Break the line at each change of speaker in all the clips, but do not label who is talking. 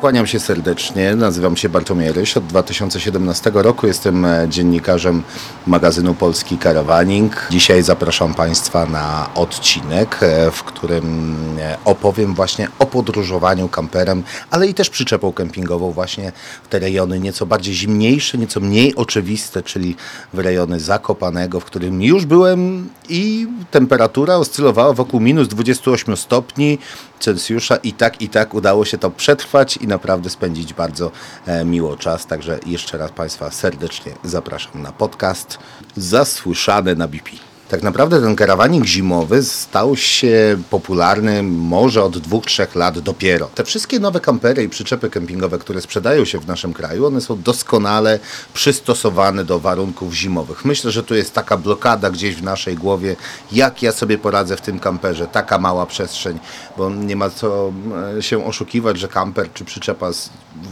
Kłaniam się serdecznie, nazywam się Bartłomiej. Od 2017 roku jestem e, dziennikarzem magazynu Polski Karawaning. Dzisiaj zapraszam Państwa na odcinek, e, w którym e, opowiem właśnie o podróżowaniu kamperem, ale i też przyczepą kempingową właśnie w te rejony nieco bardziej zimniejsze, nieco mniej oczywiste, czyli w rejony Zakopanego, w którym już byłem i temperatura oscylowała wokół minus 28 stopni Celsjusza i tak i tak udało się to przetrwać i naprawdę spędzić bardzo e, miło czas. Także jeszcze raz Państwa serdecznie zapraszam na podcast Zasłyszane na BP. Tak naprawdę ten karawanik zimowy stał się popularny może od dwóch, trzech lat dopiero. Te wszystkie nowe kampery i przyczepy kempingowe, które sprzedają się w naszym kraju, one są doskonale przystosowane do warunków zimowych. Myślę, że tu jest taka blokada gdzieś w naszej głowie, jak ja sobie poradzę w tym kamperze, taka mała przestrzeń, bo nie ma co e, się oszukiwać, że kamper czy przyczepa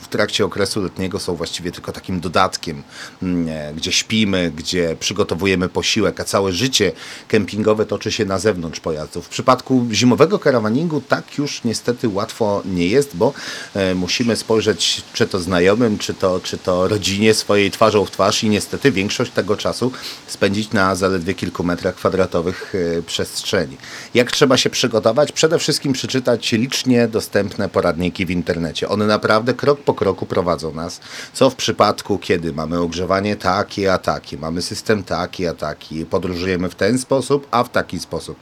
w trakcie okresu letniego są właściwie tylko takim dodatkiem, mm, e, gdzie śpimy, gdzie przygotowujemy posiłek, a całe życie życie kempingowe toczy się na zewnątrz pojazdów. W przypadku zimowego karawaningu tak już niestety łatwo nie jest, bo e, musimy spojrzeć czy to znajomym, czy to, czy to rodzinie swojej twarzą w twarz i niestety większość tego czasu spędzić na zaledwie kilku metrach kwadratowych e, przestrzeni. Jak trzeba się przygotować? Przede wszystkim przeczytać licznie dostępne poradniki w internecie. One naprawdę krok po kroku prowadzą nas, co w przypadku, kiedy mamy ogrzewanie takie, a takie, mamy system taki, a taki, podróżujemy w ten sposób, a w taki sposób.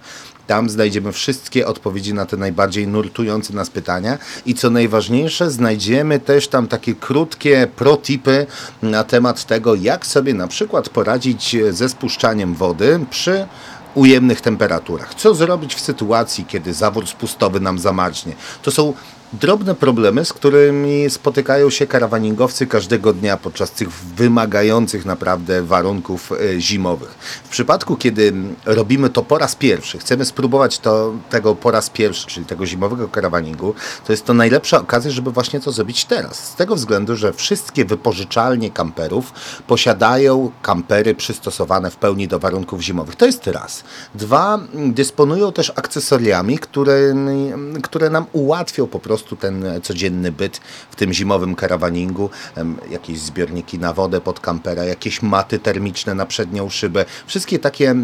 Tam znajdziemy wszystkie odpowiedzi na te najbardziej nurtujące nas pytania i co najważniejsze, znajdziemy też tam takie krótkie protipy na temat tego, jak sobie na przykład poradzić ze spuszczaniem wody przy ujemnych temperaturach. Co zrobić w sytuacji, kiedy zawór spustowy nam zamarznie? To są drobne problemy, z którymi spotykają się karawaningowcy każdego dnia podczas tych wymagających naprawdę warunków e, zimowych. W przypadku, kiedy robimy to po raz pierwszy, chcemy spróbować to, tego po raz pierwszy, czyli tego zimowego karawaningu, to jest to najlepsza okazja, żeby właśnie to zrobić teraz. Z tego względu, że wszystkie wypożyczalnie kamperów posiadają kampery przystosowane w pełni do warunków zimowych. To jest raz. Dwa, dysponują też akcesoriami, które, które nam ułatwią po prostu prostu ten codzienny byt w tym zimowym karawaningu, jakieś zbiorniki na wodę pod kampera, jakieś maty termiczne na przednią szybę. Wszystkie takie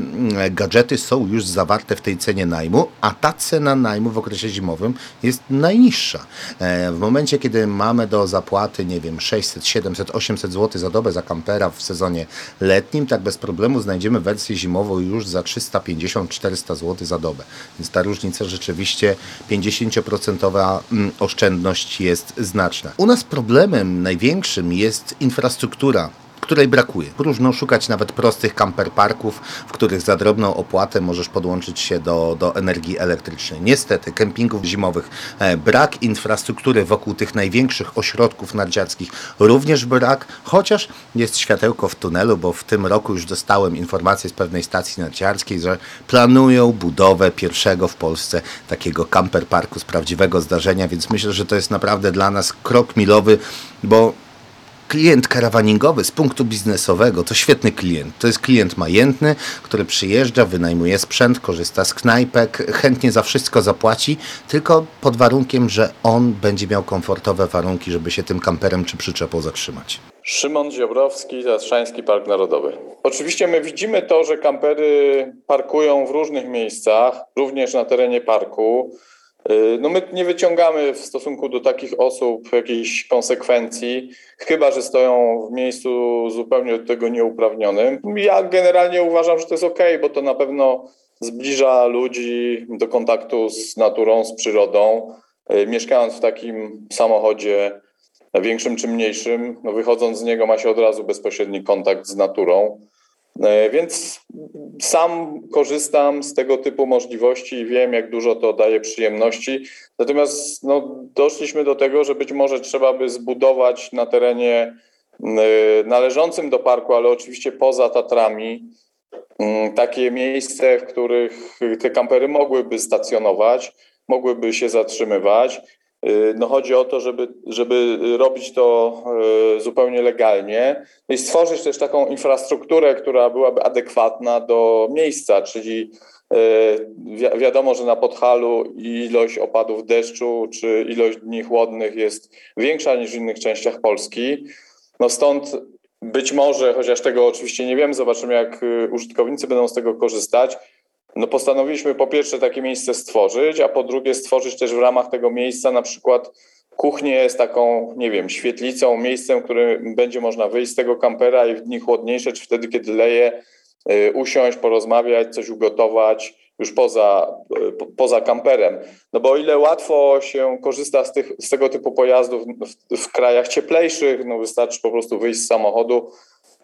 gadżety są już zawarte w tej cenie najmu, a ta cena najmu w okresie zimowym jest najniższa. E, w momencie, kiedy mamy do zapłaty, nie wiem, 600, 700, 800 zł za dobę za kampera w sezonie letnim, tak bez problemu znajdziemy wersję zimową już za 350-400 zł za dobę. Więc ta różnica rzeczywiście 50% oszczędność jest znaczna. U nas problemem największym jest infrastruktura której brakuje. Próżno szukać nawet prostych parków, w których za drobną opłatę możesz podłączyć się do, do energii elektrycznej. Niestety, kempingów zimowych e, brak infrastruktury wokół tych największych ośrodków narciarskich również brak, chociaż jest światełko w tunelu, bo w tym roku już dostałem informację z pewnej stacji narciarskiej, że planują budowę pierwszego w Polsce takiego parku z prawdziwego zdarzenia, więc myślę, że to jest naprawdę dla nas krok milowy, bo klient karawaningowy z punktu biznesowego to świetny klient. To jest klient majętny, który przyjeżdża, wynajmuje sprzęt, korzysta z knajpek, chętnie za wszystko zapłaci, tylko pod warunkiem, że on będzie miał komfortowe warunki, żeby się tym kamperem czy przyczepą zatrzymać.
Szymon Ziobrowski, Zastrzański Park Narodowy. Oczywiście my widzimy to, że kampery parkują w różnych miejscach, również na terenie parku. Y, no my nie wyciągamy w stosunku do takich osób jakichś konsekwencji, chyba że stoją w miejscu zupełnie do tego nieuprawnionym. Ja generalnie uważam, że to jest ok, bo to na pewno zbliża ludzi do kontaktu z naturą, z przyrodą. Y, mieszkając w takim samochodzie, większym czy mniejszym, no wychodząc z niego ma się od razu bezpośredni kontakt z naturą. E, więc sam korzystam z tego typu możliwości i wiem, jak dużo to daje przyjemności. Natomiast no, doszliśmy do tego, że być może trzeba by zbudować na terenie należącym do parku, ale oczywiście poza Tatrami, takie miejsce, w których te kampery mogłyby stacjonować, mogłyby się zatrzymywać no chodzi o to, żeby, żeby robić to y, zupełnie legalnie no i stworzyć też taką infrastrukturę, która byłaby adekwatna do miejsca, czyli Wi wiadomo, że na Podhalu ilość opadów deszczu czy ilość dni chłodnych jest większa niż w innych częściach Polski. No stąd być może, chociaż tego oczywiście nie wiem, zobaczymy jak użytkownicy będą z tego korzystać. No postanowiliśmy po pierwsze takie miejsce stworzyć, a po drugie stworzyć też w ramach tego miejsca na przykład kuchnię z taką, nie wiem, świetlicą, miejscem, w którym będzie można wyjść z tego kampera i w dni chłodniejsze, czy wtedy, kiedy leje, y, usiąść, porozmawiać, coś ugotować już poza, y, poza kamperem. No bo o ile łatwo się korzysta z, tych, z tego typu pojazdów w, w krajach cieplejszych, no wystarczy po prostu wyjść z samochodu,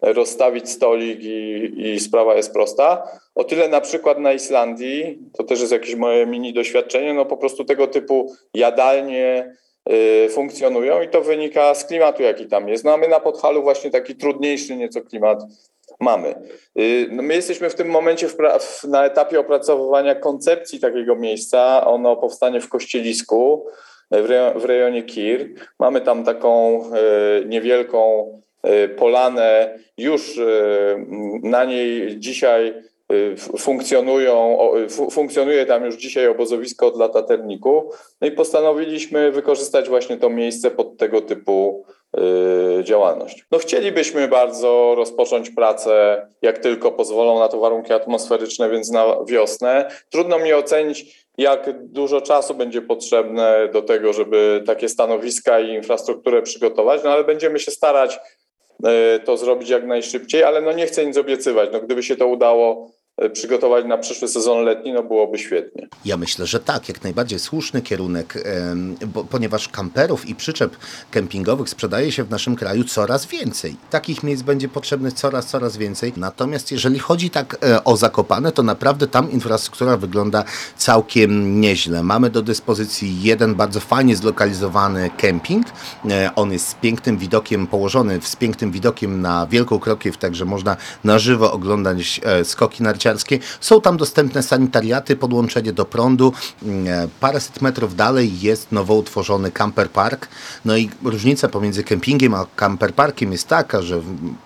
rozstawić stolik i, i sprawa jest prosta. O tyle na przykład na Islandii, to też jest jakieś moje mini doświadczenie, no po prostu tego typu jadalnie y, funkcjonują i to wynika z klimatu, jaki tam jest. No a my na Podhalu właśnie taki trudniejszy nieco klimat mamy. Y, no my jesteśmy w tym momencie w na etapie opracowywania koncepcji takiego miejsca. Ono powstanie w Kościelisku w, w rejonie Kir. Mamy tam taką y, niewielką polanę. Już na niej dzisiaj funkcjonują, funkcjonuje tam już dzisiaj obozowisko od lata terniku. No i postanowiliśmy wykorzystać właśnie to miejsce pod tego typu działalność. No chcielibyśmy bardzo rozpocząć pracę, jak tylko pozwolą na to warunki atmosferyczne, więc na wiosnę. Trudno mi ocenić, jak dużo czasu będzie potrzebne do tego, żeby takie stanowiska i infrastrukturę przygotować, no ale będziemy się starać to zrobić jak najszybciej, ale no nie chcę nic obiecywać. No gdyby się to udało E, przygotować na przyszły sezon letni, no byłoby świetnie.
Ja myślę, że tak, jak najbardziej słuszny kierunek, bo, ponieważ kamperów i przyczep kempingowych sprzedaje się w naszym kraju coraz więcej. Takich miejsc będzie potrzebnych coraz, coraz więcej. Natomiast jeżeli chodzi tak e, o Zakopane, to naprawdę tam infrastruktura wygląda całkiem nieźle. Mamy do dyspozycji jeden bardzo fajnie zlokalizowany kemping. E, on jest z pięknym widokiem, położony z pięknym widokiem na Wielką Krokiew, także można na żywo oglądać skoki narciarskie Są tam dostępne sanitariaty, podłączenie do prądu. Mm, e, paręset metrów dalej jest nowo utworzony camper park. No i różnica pomiędzy kempingiem a camper parkiem jest taka, że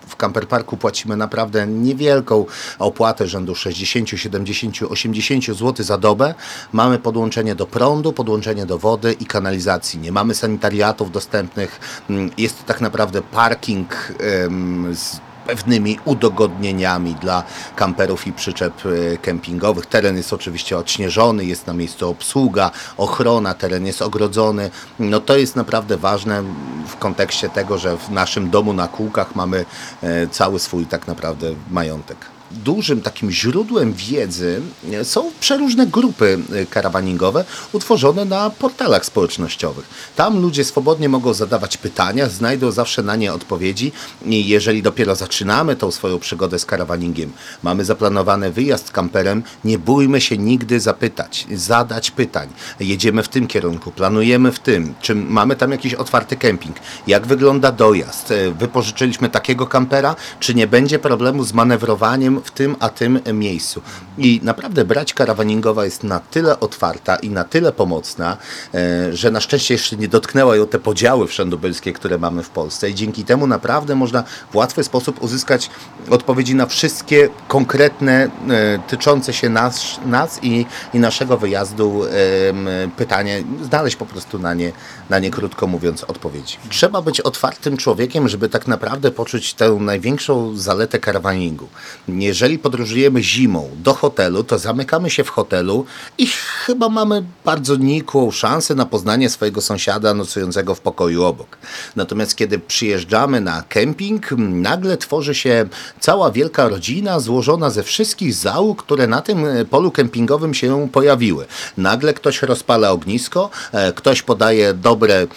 w camper parku płacimy naprawdę niewielką opłatę rzędu 60, 70, 80 zł za dobę. Mamy podłączenie do prądu, podłączenie do wody i kanalizacji. Nie mamy sanitariatów dostępnych. Mm, jest to tak naprawdę parking z pewnymi udogodnieniami dla kamperów i przyczep e, kempingowych. Teren jest oczywiście odśnieżony, jest na miejscu obsługa, ochrona, teren jest ogrodzony. No to jest naprawdę ważne w kontekście tego, że w naszym domu na kółkach mamy e, cały swój tak naprawdę majątek dużym takim źródłem wiedzy są przeróżne grupy e, karawaningowe utworzone na portalach społecznościowych. Tam ludzie swobodnie mogą zadawać pytania, znajdą zawsze na nie odpowiedzi. Jeżeli dopiero zaczynamy tą swoją przygodę z karawaningiem, mamy zaplanowany wyjazd kamperem, nie bójmy się nigdy zapytać, zadać pytań. Jedziemy w tym kierunku, planujemy w tym, czy mamy tam jakiś otwarty kemping, jak wygląda dojazd, e, wypożyczyliśmy takiego kampera, czy nie będzie problemu z manewrowaniem w tym a tym miejscu. I naprawdę brać karawaningowa jest na tyle otwarta i na tyle pomocna, e, że na szczęście jeszcze nie dotknęła ją te podziały wszędobylskie, które mamy w Polsce i dzięki temu naprawdę można w łatwy sposób uzyskać odpowiedzi na wszystkie konkretne, e, tyczące się nas, nas i, i naszego wyjazdu pytanie, znaleźć po prostu na nie, na nie, krótko mówiąc, odpowiedzi. Trzeba być otwartym człowiekiem, żeby tak naprawdę poczuć tę największą zaletę karawaningu. Jeżeli podróżujemy zimą do hotelu, to zamykamy się w hotelu i chyba mamy bardzo nikłą szansę na poznanie swojego sąsiada nocującego w pokoju obok. Natomiast kiedy przyjeżdżamy na kemping, nagle tworzy się cała wielka rodzina złożona ze wszystkich załóg, które na tym e, polu kempingowym się pojawiły. Nagle ktoś rozpala ognisko, e, ktoś podaje dobre,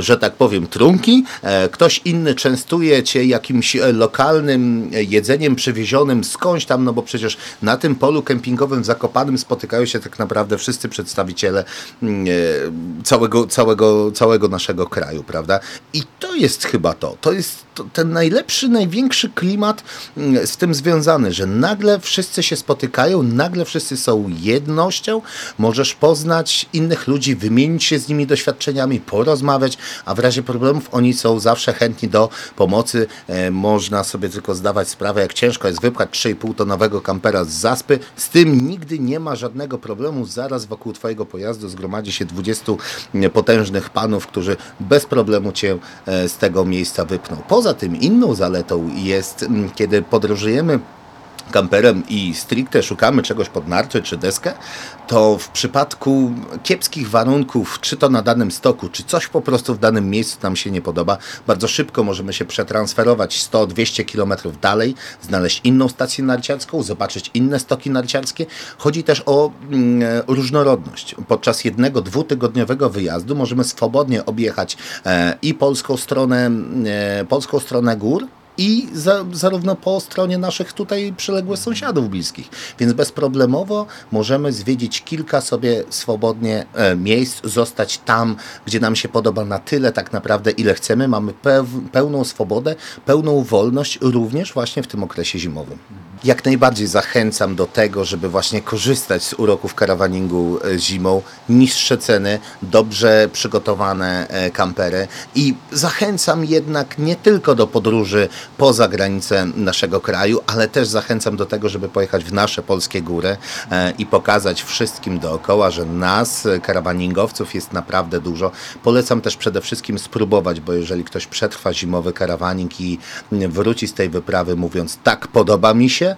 że tak powiem, trunki, e, ktoś inny częstuje cię jakimś lokalnym jedzeniem przywiezionym skądś tam, no bo przecież na tym polu kempingowym w Zakopanym spotykają się tak naprawdę wszyscy przedstawiciele mm, e, całego, całego, całego naszego kraju, prawda? I to jest chyba to. To jest ten najlepszy, największy klimat mm, z tym związany, że nagle wszyscy się spotykają, nagle wszyscy są jednością, możesz poznać innych ludzi, wymienić się z nimi doświadczeniami, porozmawiać, a w razie problemów oni są zawsze chętni do pomocy. E, można sobie tylko zdawać sprawę, jak ciężko jest wypchać 3,5 tonowego kampera z zaspy. Z tym nigdy nie ma żadnego problemu. Zaraz wokół Twojego pojazdu zgromadzi się 20 potężnych panów, którzy bez problemu Cię e, z tego miejsca wypną. Poza tym inną zaletą jest, mm, kiedy podróżujemy kamperem i stricte szukamy czegoś pod narty czy deskę, to w przypadku kiepskich warunków, czy to na danym stoku, czy coś po prostu w danym miejscu nam się nie podoba, bardzo szybko możemy się przetransferować 100-200 km dalej, znaleźć inną stację narciarską, zobaczyć inne stoki narciarskie. Chodzi też o mm, różnorodność. Podczas jednego, dwutygodniowego wyjazdu możemy swobodnie objechać e, i polską stronę, e, polską stronę gór, i za, zarówno po stronie naszych tutaj przyległych sąsiadów bliskich. Więc bezproblemowo możemy zwiedzić kilka sobie swobodnie e, miejsc, zostać tam, gdzie nam się podoba na tyle tak naprawdę, ile chcemy. Mamy pełną swobodę, pełną wolność również właśnie w tym okresie zimowym. Jak najbardziej zachęcam do tego, żeby właśnie korzystać z uroków karawaningu e, zimą. Niższe ceny, dobrze przygotowane e, kampery i zachęcam jednak nie tylko do podróży poza granice naszego kraju, ale też zachęcam do tego, żeby pojechać w nasze polskie góry e, i pokazać wszystkim dookoła, że nas, karawaningowców, jest naprawdę dużo. Polecam też przede wszystkim spróbować, bo jeżeli ktoś przetrwa zimowy karawaning i wróci z tej wyprawy mówiąc tak, podoba mi się,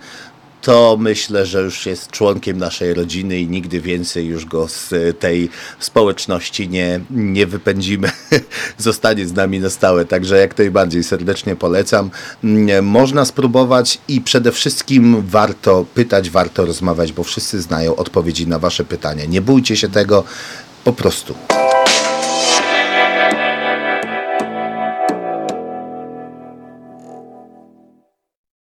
to myślę, że już jest członkiem naszej rodziny i nigdy więcej już go z tej społeczności nie, nie wypędzimy. Zostanie z nami na stałe. Także jak najbardziej serdecznie polecam. Mm, Można spróbować i przede wszystkim warto pytać, warto rozmawiać, bo wszyscy znają odpowiedzi na Wasze pytania. Nie bójcie się tego, po prostu.